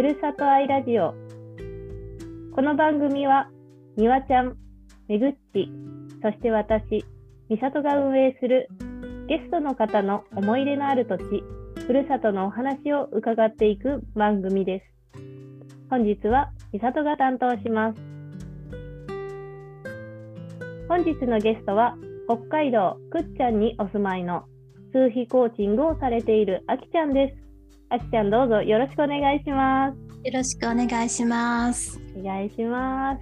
ふるさと愛ラジオこの番組はみわちゃん、めぐっち、そして私、みさとが運営するゲストの方の思い入れのある土地、ふるさとのお話を伺っていく番組です。本日はみさとが担当します。本日のゲストは北海道くっちゃんにお住まいの数秘コーチングをされているあきちゃんです。あきちゃんどうぞよろしくお願いします。よろしくお願いします。お願いします。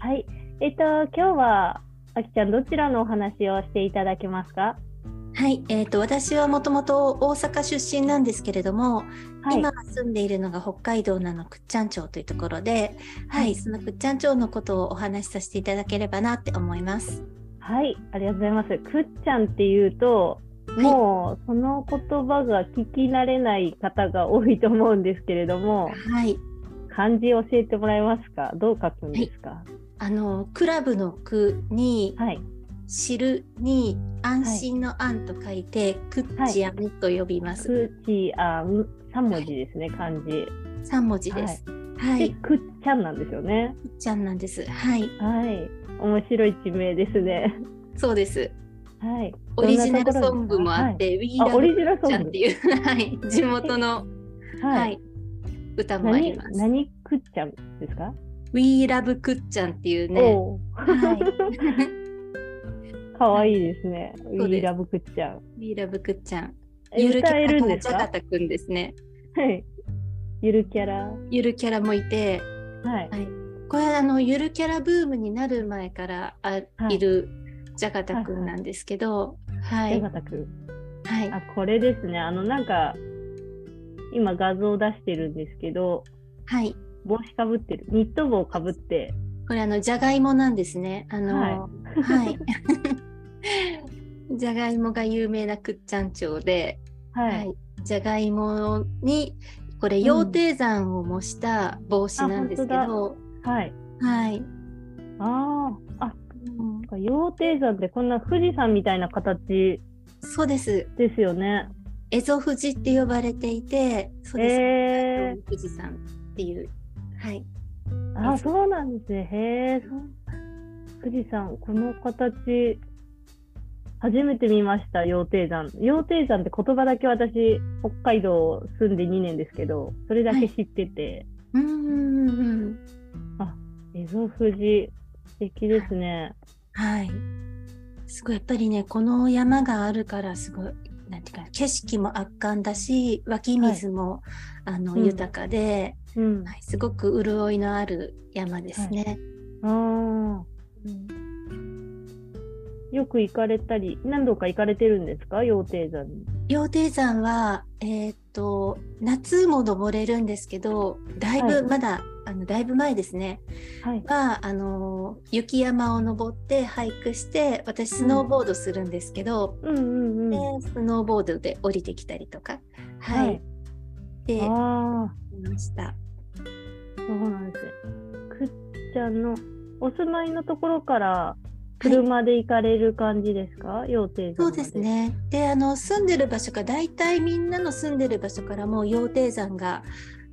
はい。えっと、今日はあきちゃんどちらのお話をしていただけますか？はい、えっ、と私はもともと大阪出身なんですけれども、はい。今住んでいるのが北海道なの倶知安町というところで、は、はいいその倶知安町のことをお話しさせていただければなって思います。はい。ありがとうございます。くっちゃんっていうと、もうその言葉が聞き慣れない方が多いと思うんですけれども、はい、漢字教えてもらえますか？どう書くんですか？あのクラブの句にはい。知るに安心の安と書いて、倶知安と呼びます。くちあん、3文字ですね、漢字。三文字です。はで、い、くっちゃんなんですよね。倶知安なんです。はい、はい。面白い地名ですね。そうです。はい。オリジナルソングもあって、はい、あ、オ We リ Love ジナルソングちゃんって。いう、はい、地元の、ははい、歌もあり何ます。何くっちゃんですか？We Love くっちゃんっていうね。おはい。かわいいですね。ウ そうですィーラブくっちゃん。We Love くっちゃん。えゆるキャラがるんですか？ジャガタくんですね。はい。ゆるキャラ。ゆるキャラもいて、はい。はい、これあのゆるキャラブームになる前からあ、はいい、るジャガタくんなんですけど、はい、山田くん。はい、あ、これですね。あの、なんか、今画像出してるんですけど、はい。帽子かぶってる。ニット帽かぶって、これあのじゃがいもなんですね。あの、ははい。じゃがいもが有名なくっちゃん町で、は。はいい、じゃがいもにこれ羊蹄山を模した帽子なんですけあど、はい。はい、ああ、あ、うん羊蹄山ってこんな富士山みたいな形そうです。ですよね。蝦夷富士って呼ばれていて、そうです。へえ富士山っていう、はい、あ、そうなんですね。へえ。富士山、この形、初めて見ました、羊蹄山。羊蹄山って言葉だけ私、北海道住んで2年ですけど、それだけ知ってて、うんうんうんうん、蝦夷富士、素敵ですね。はい。すごいやっぱりね、この山があるからすごい。なんていうか景色も圧巻だし湧き水も、あのうん豊かで、うん。はい、すごく潤いのある山ですね。ああ、うんよく行かれたり、何度か行かれてるんですか、羊蹄山に。羊蹄山は、えーっと夏も登れるんですけどだいぶ、はいまだあのだいぶ前ですねはい。はあの雪山を登ってハイクして私スノーボードするんですけど、うんうんでうん。スノーボードで降りてきたりとか、はいはいであました。そうなんですね。くっちゃんのお住まいのところから車で行かれる感じですか、羊蹄山まそうです。ね。で、あの住んでる場所が大体みんなの住んでる場所からもう羊蹄山が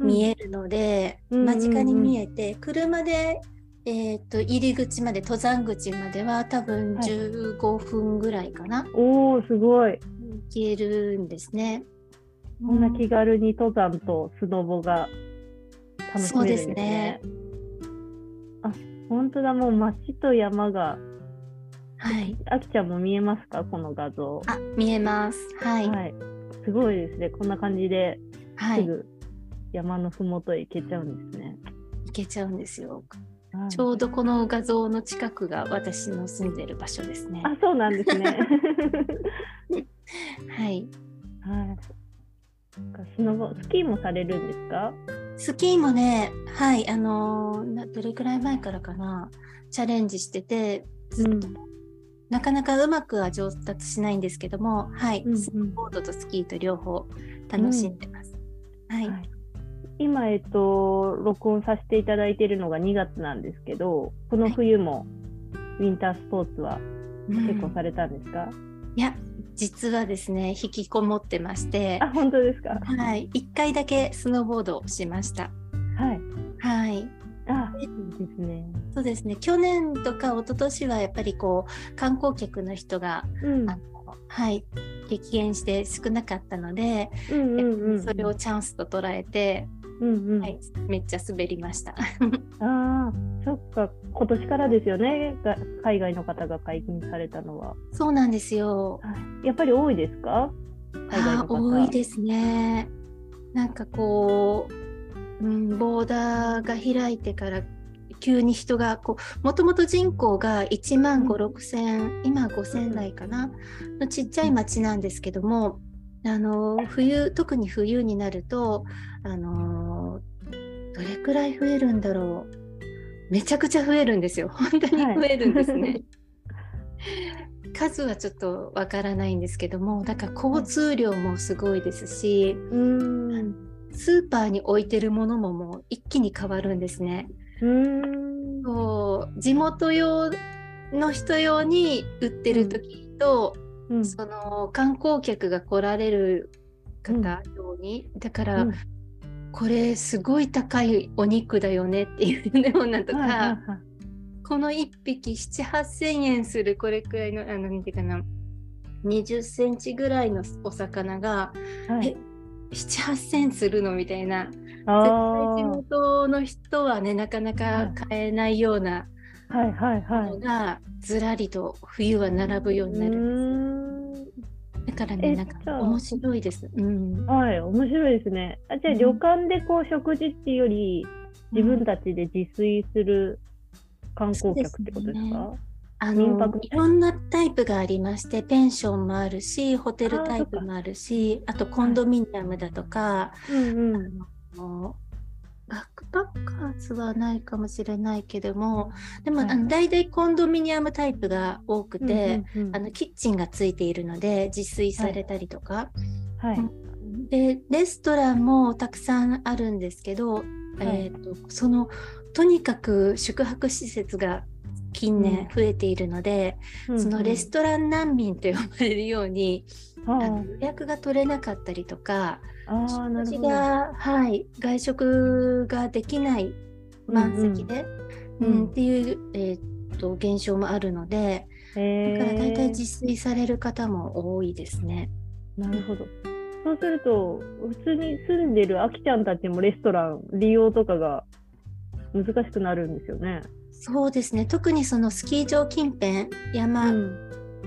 見えるので、うん間近に見えて、車でえっ、と入り口まで登山口までは多分はい15分ぐらいかな、おお、すごい。行けるんですね。こんな気軽に登山とスノボが楽しめるんですね。そうですねあ、本当だ、もう街と山が、はい。あきちゃんも見えますか、この画像。あ、見えます。はい。はい。はい。すごいですね。こんな感じで、すぐ山のふもとへ行けちゃうんですね。行けちゃうんですよ。はいちょうどこの画像の近くが私の住んでる場所ですね。あ、そうなんですね。はい。はい。スノボ、スキーもされるんですか？スキーもね、はい、あのどれくらい前からかな、チャレンジしてて、ずっと、なかなかうまくは上達しないんですけども、はい、うんうんスノーボードとスキーと両方楽しんでます。はい、はい今、えっと、録音させていただいているのが2月なんですけど、この冬もウィンタースポーツはうん。結構されたんですか、いや、実はですね引きこもってまして。あ本当ですか？はい。1回だけスノーボードをしました。はい。はい。あいいですね。そうですね。去年とか一昨年はやっぱりこう観光客の人が、うん。あのはい。激減して少なかったので、うんうんうん。それをチャンスと捉えて、うんうん。はい、めっちゃ滑りました。ああそっか。今年からですよね。が海外の方が解禁されたのは。そうなんですよ。やっぱり多いですか？海外の方。多いですね。なんかこう、うん、ボーダーが開いてから急に人がこうもともと人口が1万5 6千今5千台かな？のちっちゃい町なんですけどもあの冬特に冬になるとあのどれくらい増えるんだろう。めちゃくちゃ増えるんですよ。本当に増えるんですね。数はちょっとわからないんですけどもだから交通量もすごいですしうーん。スーパーに置いてるものももう一気に変わるんですね。うーん。こう地元用の人用に売ってる時と、うん。その観光客が来られる方用に、だから、うん。これすごい高いお肉だよねっていうようなとか、はいはいはい。この1匹7,8,000円するこれくらいのあのなんていうかな20センチぐらいのお魚がはい。え7,8,000円するのみたいな。絶対あ地元の人はねなかなか買えないようなあはいはいはい。のがずらりと冬は並ぶようになるんです。だからねえなんか面白いです。うん、はい、面白いですね。あじゃあ、うん。旅館でこう食事っていうより、自分たちで自炊する観光客ってことですか？あのいろんなタイプがありましてペンションもあるしホテルタイプもあるしあとコンドミニアムだとか、うんうん。あのバックパッカーズはないかもしれないけどもでも、はいあの大体コンドミニアムタイプが多くて、うんうんうん。あのキッチンがついているので自炊されたりとか、はい。でレストランもたくさんあるんですけど、えー、とそのとにかく宿泊施設が近年増えているので、そのレストラン難民と呼ばれるように、トあの予約が取れなかったりとかああ、な食事るほど。が、はい、外食ができない満席で、ううんんっていう、えー、と現象もあるのでへだから大体え自炊される方も多いですね。なるほど。そうすると、普通に住んでるあきちゃんたちもレストラン利用とかが難しくなるんですよね。そうですね特にそのスキー場近辺山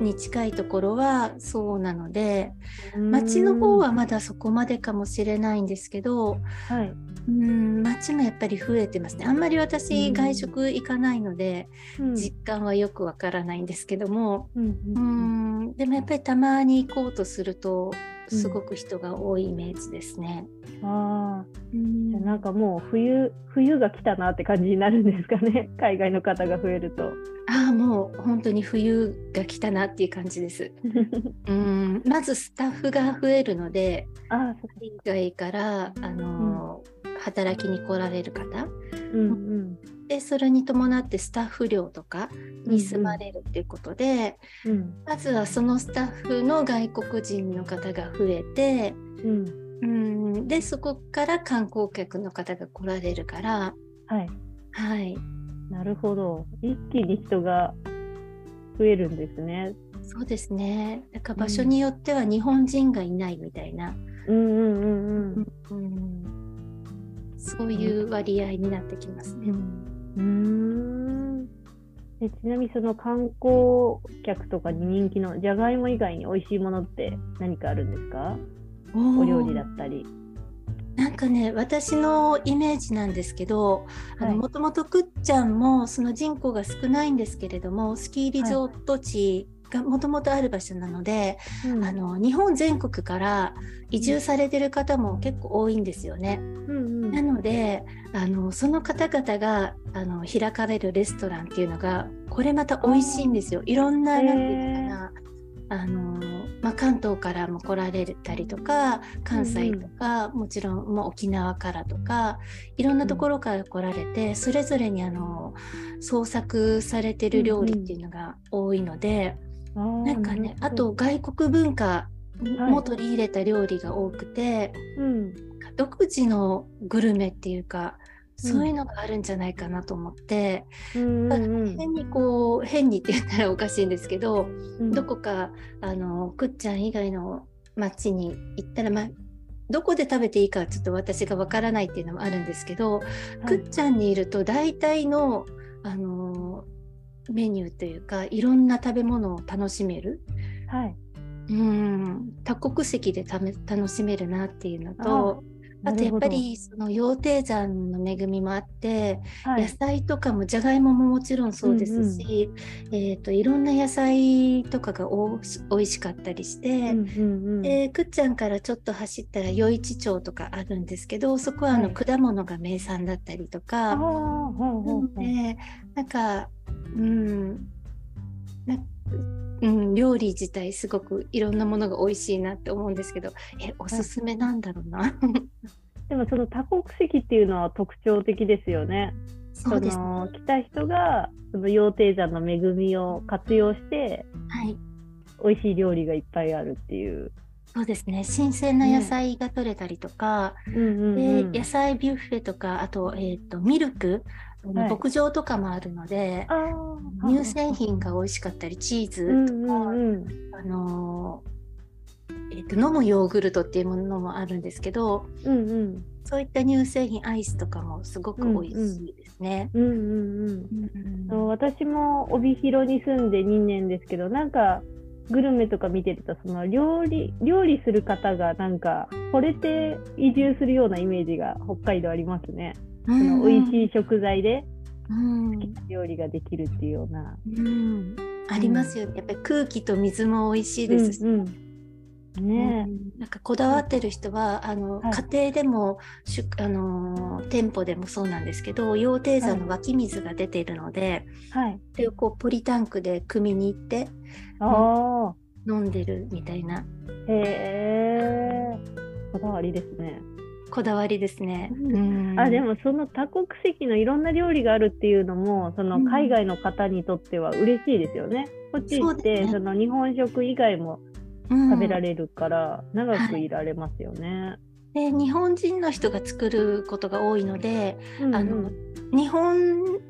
に近いところはそうなので、町の方はまだそこまでかもしれないんですけどはい。うん町もやっぱり増えてますね。あんまり私うん。外食行かないので、うん。実感はよくわからないんですけども。うんううん。んでもやっぱりたまに行こうとするとすごく人が多いイメージですね。ああ。うんじゃあなんかもう冬冬が来たなって感じになるんですかね 海外の方が増えると。ああもう本当に冬が来たなっていう感じです。うんまずスタッフが増えるのであ海外からあの、働きに来られる方うんうんでそれに伴ってスタッフ料とかに住まれるっていうことで、うん。まずはそのスタッフの外国人の方が増えてうん。うん。でそこから観光客の方が来られるから。はい。はい。なるほど。一気に人が増えるんですね。そうですね。だから場所によっては日本人がいないみたいな、うんうんうんうん。うんそういう割合になってきますね。うーん。でちなみにその観光客とかに人気のじゃがいも以外に美味しいものって何かあるんですか？お料理だったり。なんかね私のイメージなんですけどはい。もともとくっちゃんもその人口が少ないんですけれどもスキーリゾート地がもともとある場所なので、うん。あの日本全国から移住されてる方も結構多いんですよね。うんうん。なのであのその方々があの開かれるレストランっていうのがこれまた美味しいんですよ。いろんななんていうのかなあの、まあ、関東からも来られたりとか関西とか、もちろん、まあ、沖縄からとかいろんなところから来られて、それぞれにあの創作されてる料理っていうのが多いので、なんかねあと外国文化も取り入れた料理が多くて、うん、独自のグルメっていうかそういうのがあるんじゃないかなと思って、うん。うん変にこう変にって言ったらおかしいんですけど、うん。どこかあのくっちゃん以外の町に行ったら、まあ、どこで食べていいかはちょっと私がわからないっていうのもあるんですけど、はい。くっちゃんにいると大体の、あのメニューというかいろんな食べ物を楽しめる。はい。うん。多国籍でため楽しめるなっていうのとあとやっぱりその羊蹄山の恵みもあって、はい。野菜とかもじゃがいもももちろんそうですし、えー、といろんな野菜とかがおおいしかったりして、うんうんうん。でくっちゃんからちょっと走ったら余市町とかあるんですけどそこはあのはい。果物が名産だったりとか、あーほうほうほうでなんかうんなうん、料理自体すごくいろんなものが美味しいなって思うんですけどえおすすめなんだろうな。でもその多国籍っていうのは特徴的ですよね。そ。の来た人がその羊蹄山の恵みを活用してはい美味しい料理がいっぱいあるっていう。そうですね新鮮な野菜が取れたりとか、うんうんうんで野菜ビュッフェとかあと,、えー、とミルク、あのはい。牧場とかもあるのであー乳製品が美味しかったりチーズとか、うんうんうん。あのーえーと飲むヨーグルトっていうものもあるんですけどうんうん。そういった乳製品アイスとかもすごく美味しいですね。私も帯広に住んで2年ですけどなんかグルメとか見てるとその料理料理する方がなんか惚れて移住するようなイメージが北海道ありますね。その美味しい食材でうん。料理ができるっていうような。うんありますよ。ね。やっぱり空気と水も美味しいですし、うんうん。ねうん。なんかこだわってる人はあの、はい。家庭でもしゅあのー店舗でもそうなんですけど羊蹄山の湧き水が出ているので、はい。それをこうポリタンクで汲みに行ってああ、飲んでるみたいな。へえ、こだわりですね。こだわりですね。うん。うん。あでもその多国籍のいろんな料理があるっていうのもそのうん。海外の方にとっては嬉しいですよね。こっち行ってそ、その日本食以外もうん。食べられるから長くいられますよね。で日本人の人が作ることが多いので、うんうん。あの日本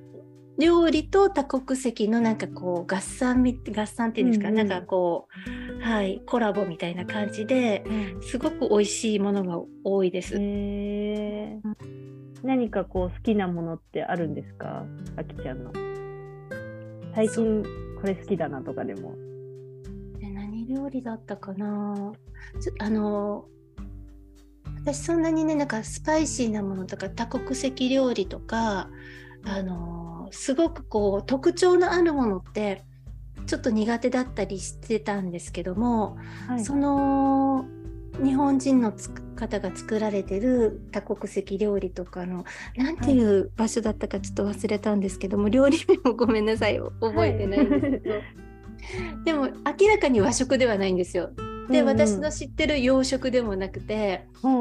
料理と多国籍のなんかこう合算み合算っていうんですか、うんうん。なんかこうはいコラボみたいな感じですごく美味しいものが多いです。へえ何かこう好きなものってあるんですか？あきちゃんの。最近これ好きだなとかでも。で何料理だったかな？あの私そんなにねなんかスパイシーなものとか多国籍料理とかあのすごくこう特徴のあるものってちょっと苦手だったりしてたんですけども、はい。その日本人の方が作られてる多国籍料理とかのなんていう場所だったかちょっと忘れたんですけども、料理名もごめんなさい覚えてないんですけど、でも明らかに和食ではないんですよ。で、うんうん。私の知ってる洋食でもなくてうん。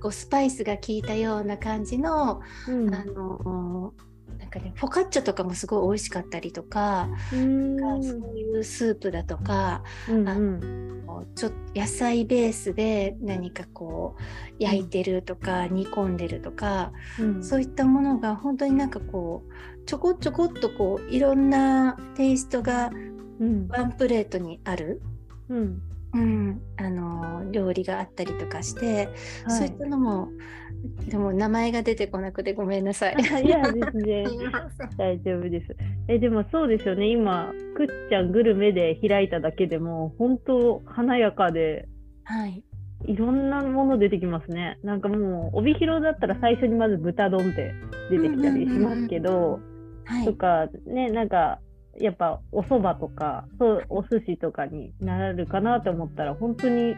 こうスパイスが効いたような感じの,、うん。あのなんかねフォカッチャとかもすごい美味しかったりとか、うん。そういうスープだとかうんあうん。こうちょっと野菜ベースで何かこう焼いてるとか、煮込んでるとかうん。そういったものが本当になんかこうちょこちょこっとこういろんなテイストがうん。ワンプレートにある、うんうん、あの料理があったりとかして、はい。そういったのもでも名前が出てこなくてごめんなさい。あいやですね大丈夫です。えでもそうですよね。今くっちゃんグルメで開いただけでも本当華やかではい、いろんなもの出てきますね。なんかもう帯広だったら最初にまず豚丼って出てきたりしますけど、はい、とかねなんかやっぱお蕎麦とかそうお寿司とかになるかなと思ったら本当に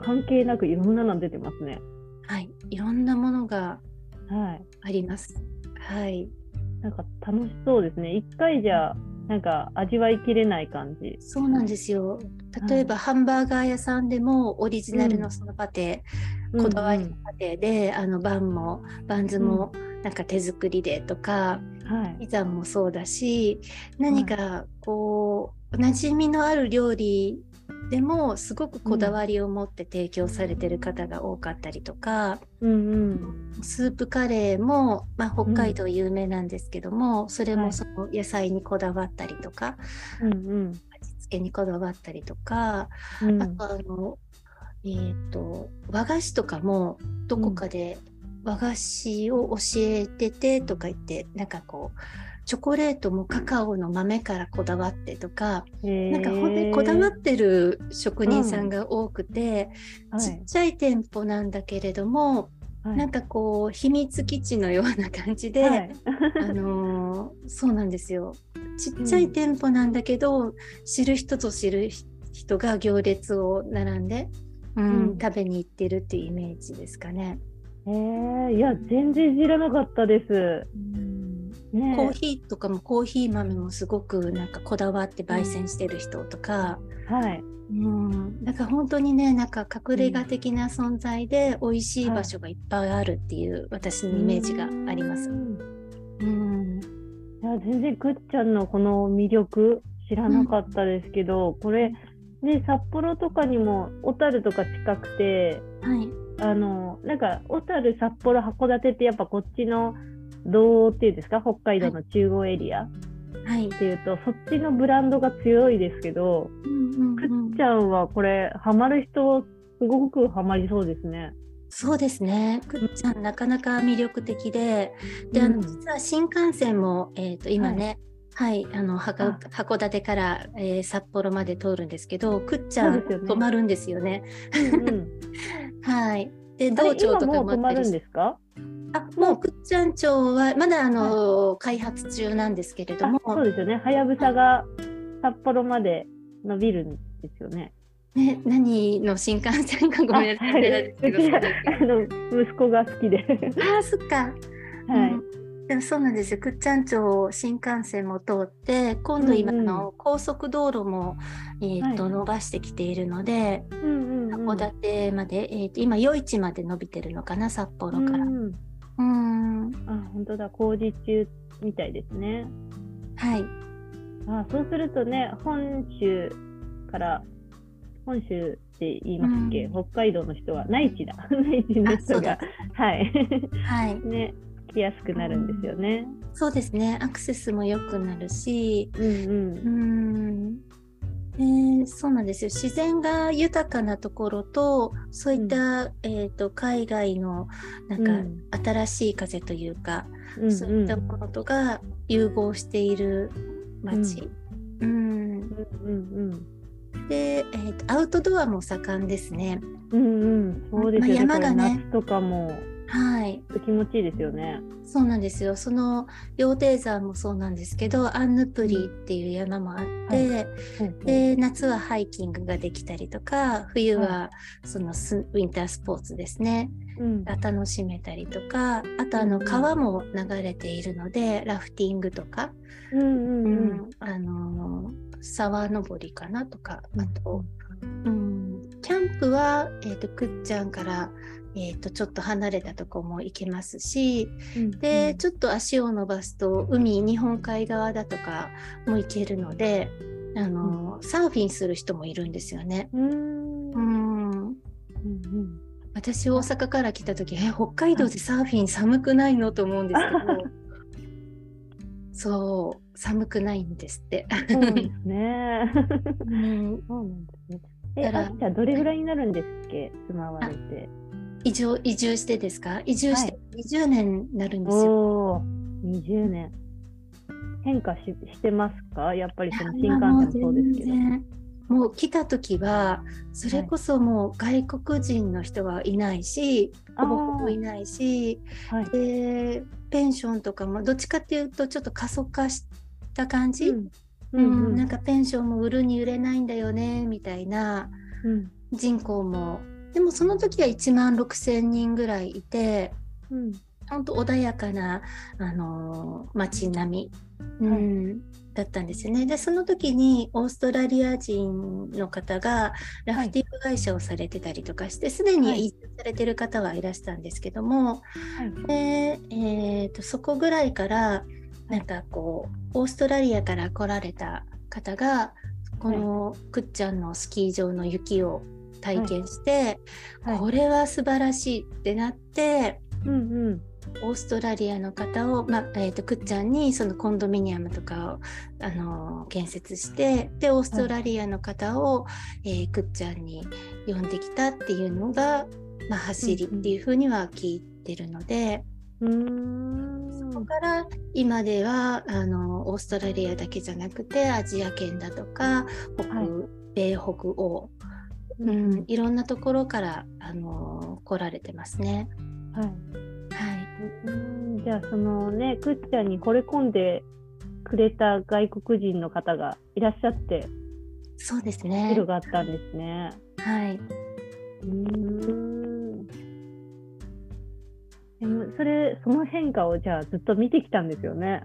関係なくいろんなの出てますね。はい、いろんなものがはい。あります。はい、なんか楽しそうですね。一回じゃなんか味わいきれない感じ。そうなんですよ。例えば、ハンバーガー屋さんでもオリジナルのそのパテ、こだわりのパテで、あのバンもバンズもなんか手作りでとか。ピザもそうだし何かこう、馴染みのある料理でもすごくこだわりを持って提供されてる方が多かったりとか、うんうん。スープカレーも、まあ、北海道有名なんですけども、それはい。もその野菜にこだわったりとか、うんうん。味付けにこだわったりとか、うん。あとあの、えー、と和菓子とかもどこかで和菓子を教えててとか言って、なんかこうチョコレートもカカオの豆からこだわってとか、なんか本当にこだわってる職人さんが多くて、ちっちゃい店舗なんだけれども、はい。なんかこう秘密基地のような感じで、はい。あのーそうなんですよ。ちっちゃい店舗なんだけど、知る人ぞ知る人が行列を並んで、うん。うん食べに行ってるっていうイメージですかね。えー、いや全然知らなかったです。ねコーヒーとかもコーヒー豆もすごくなんかこだわって焙煎してる人とか、はい。うん、だから本当にねなんか隠れ家的な存在で美味しい場所がいっぱいあるっていう私のイメージがあります。うんうん。いや全然くっちゃんのこの魅力知らなかったですけど、これね札幌とかにも小樽とか近くてはいあのなんか小樽札幌函館ってやっぱこっちの道っていうんですか？北海道の中央エリア。っはい。ていうと、そっちのブランドが強いですけど、うんうんくうん。っちゃんはこれハマる人すごくハマりそうですね。そうですね。くっちゃんなかなか魅力的で、で、あのうん。実は新幹線もえっ、と今ね、はい、あのはかあ函館から、えー札幌まで通るんですけど、くっちゃんね止まるんですよね。うんうん、はい。で、道庁とか今もあったりしるんですか？あ、もうくっちゃん町はまだあの、開発中なんですけれどあも、そうですよね。はやぶさが札幌まで伸びるんですよね。ね、何の新幹線かごめんなさい。あ の息子が好きで。あー、そっか。はい。うんでもそうなんですよ。倶知安町新幹線も通って、今度今うんうんの高速道路も、えーとはい伸ばしてきているので、うんうんうん。函館まで、えーと今余市まで伸びてるのかな、札幌から。ううんんん、あ、本当だ。工事中みたいですね。はい。あ、そうするとね、本州から本州って言いますっけ、うん北海道の人は内地だ。内地の人がはいはい。ね来やすくなるんですよね。そうですね。アクセスも良くなるし、うんうんう。ん。えーそうなんですよ自然が豊かなところとそういった、えー、と海外のなんか、うん新しい風というか、うんうんそういったものとが融合している街、うんうんで、えーとアウトドアも盛んですね。うんうんうんそうですよね。まあ山がねとかもはい、気持ちいいですよね。そうなんですよ。その羊蹄山もそうなんですけど、アンヌプリっていう山もあって、で夏はハイキングができたりとか、冬はそのスウィンタースポーツですね。うん。が楽しめたりとか、あとあのうん。川も流れているので、ラフティングとか、うんうんうん。あの沢登りかなとか、うん。あと、うん、キャンプは、えー、とくっちゃんから、えー、とちょっと離れたとこも行けますしうんで、ちょっと足を伸ばすと海日本海側だとかも行けるのであの、サーフィンする人もいるんですよね。うんうんううんんうん私大阪から来た時え北海道でサーフィン寒くないのと思うんですけど そう寒くないんですって。そうですね。うんそうなんですね。え、あきちゃんどれぐらいになるんですっけ？住まわれて。移住移住してですか？移住して20年になるんですよ。おお、20年。変化ししてますか？やっぱりその新幹線もそうですけど。もう来た時はそれこそもう外国人の人はいないし、あー。ほぼほぼいないしはい。でペンションとかもどっちかっていうとちょっと過疎化した感じ、うんうん。うんなんかペンションも売るに売れないんだよねみたいなうん。人口もでもその時は1万6,000人ぐらいいてうん。本当穏やかな、あのー街並み、うんだったんですよね。でその時にオーストラリア人の方がラフティング会社をされてたりとかしてすで、はい。に移住されてる方はいらしたんですけども、はい。でえー、とそこぐらいから、なんかこうオーストラリアから来られた方がこのくっちゃんのスキー場の雪を体験して、はい。これは素晴らしいってなってうんうん。オーストラリアの方を、まあえー、とくっちゃんにそのコンドミニアムとかを、あのー建設してでオーストラリアの方を、えーくっちゃんに呼んできたっていうのが、まあ、走りっていうふうには聞いてるので、うーん。そこから今ではあのオーストラリアだけじゃなくてアジア圏だとか北はい。米北欧、うん、いろんなところからあの来られてますね。はいはいうんじゃあそのねくっちゃんに惚れ込んでくれた外国人の方がいらっしゃってそうですね。広がったんですね。はい。うーんでもそれその変化をじゃあずっと見てきたんですよね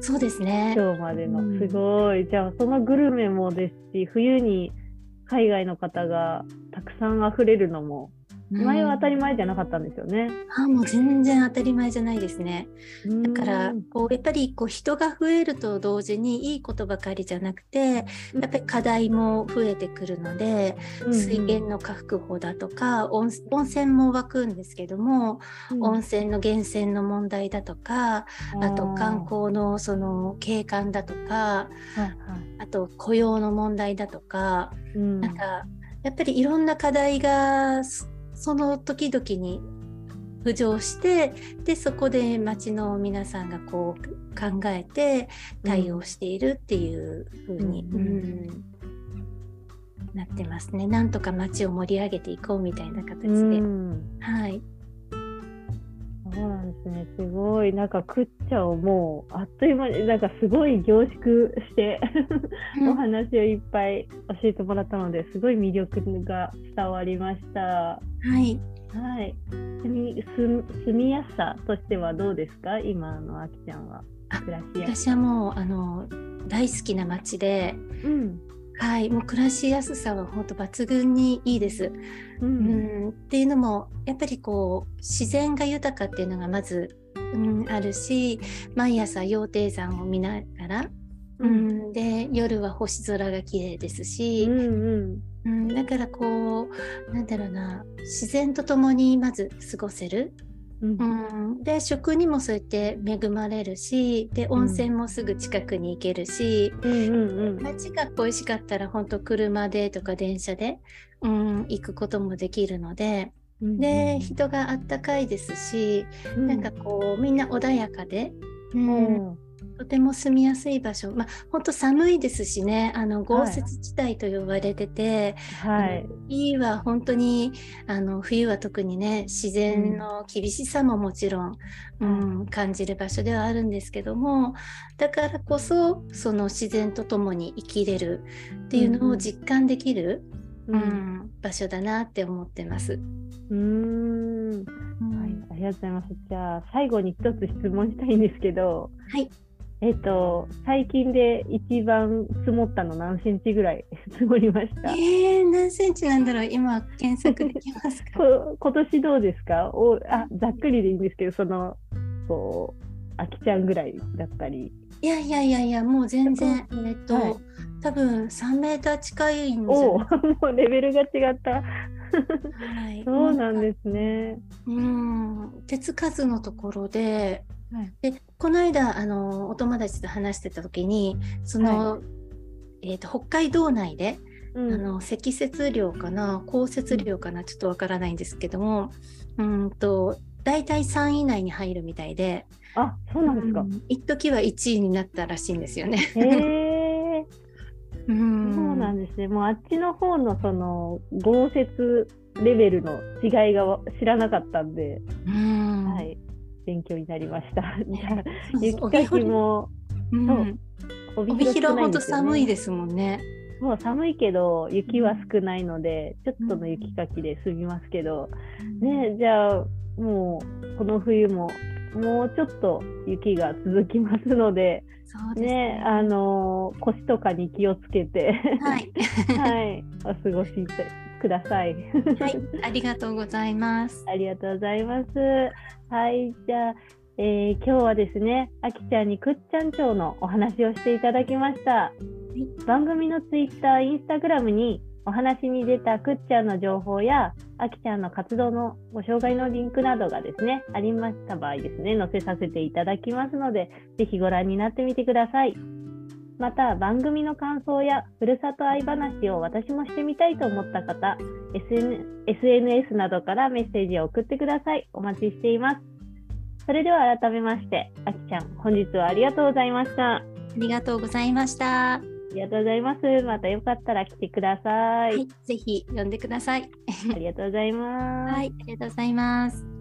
そうですね。今日までの、うんすごいじゃあそのグルメもですし冬に海外の方がたくさん溢れるのも前は当たり前じゃなかったんですよね。あもう全然当たり前じゃないですね。だからこうやっぱりこう人が増えると同時にいいことばかりじゃなくてやっぱり課題も増えてくるので、水源の確保だとか温温泉も湧くんですけども、温泉の源泉の問題だとかあと観光のその景観だとかはいはい。あと雇用の問題だとか、うん。なんかやっぱりいろんな課題がそその時々に浮上してでそこで町の皆さんがこう考えて対応しているっていう風に、うんうんなってますね。なんとか町を盛り上げていこうみたいな形で。うんはい。そうなんですね。すごい。なんか、くっちゃんをもう、あっという間に、なんかすごい凝縮して、お話をいっぱい教えてもらったので、すごい魅力が伝わりました。はい。はい。住みやすさとしてはどうですか？今のあきちゃんは。私はもうあの大好きな町で、うん。はい、もう暮らしやすさは本当抜群にいいです。う。うんん、っていうのもやっぱりこう自然が豊かっていうのがまず、うん、あるし毎朝羊蹄山を見ながら、ううんん、で夜は星空が綺麗ですし、うん。うんだからこうなんだろうな自然と共にまず過ごせる、うん。うん、で食にもそうやって恵まれるしで温泉もすぐ近くに行けるし。街が恋しかったら本当車でとか電車で、うん、行くこともできるのでうん。で人があったかいですし、うん、なんかこうみんな穏やかで、ううんん。とても住みやすい場所まあ本当寒いですしねあの豪雪地帯と呼ばれてて、はい。冬は本当にあの冬は特にね自然の厳しさももちろん、うん感じる場所ではあるんですけどもだからこそその自然と共に生きれるっていうのを実感できる、う。うんん場所だなって思ってます。うーん。はい、ありがとうございます。じゃあ、最後に一つ質問したいんですけど、はい。えっと、最近で一番積もったの何センチぐらい 積もりました？えー、何センチなんだろう？今検索できますか？こ今年どうですか？おあざっくりでいいんですけど、その、こう、あきちゃんぐらいだったり。いやいやいやいやもう全然えっと、はい。多分3メーター近いんじゃおお、な いもうレベルが違った。はい。そうなんですね。うん手つかずのところではい。でこの間あのお友達と話してた時にその、えー、と北海道内で、うんあの積雪量かな降雪量かなちょっとわからないんですけどもうんと大体3位以内に入るみたいであ、そうなんですか。うん一時は1位になったらしいんですよね。へえ。うんそうなんですね。もうあっちの方のその豪雪レベルの違いがわ知らなかったんで、うんはい、勉強になりました。雪かきもう。ん。帯帯広本当寒いですもんね。もう寒いけど雪は少ないので、ちょっとの雪かきで済みますけど、ねじゃあもうこの冬ももうちょっと雪が続きますので、そうですね。あの腰とかに気をつけて、はい、はい、お過ごしください。はい、ありがとうございます。ありがとうございます。はい、じゃあ、えー今日はですね、あきちゃんにくっちゃん町のお話をしていただきました。番組のツイッター、インスタグラムにお話に出たくっちゃんの情報や、あきちゃんの活動のご紹介のリンクなどがですね、ありました場合ですね、載せさせていただきますので、ぜひご覧になってみてください。また、番組の感想やふるさと愛話を私もしてみたいと思った方、SN SNS などからメッセージを送ってください。お待ちしています。それでは改めまして、あきちゃん、本日はありがとうございました。あありがとうございました。りがとうございます。またよかったら来てください。はい、ぜひ読んでください。ありがとうございます。はい、ありがとうございます。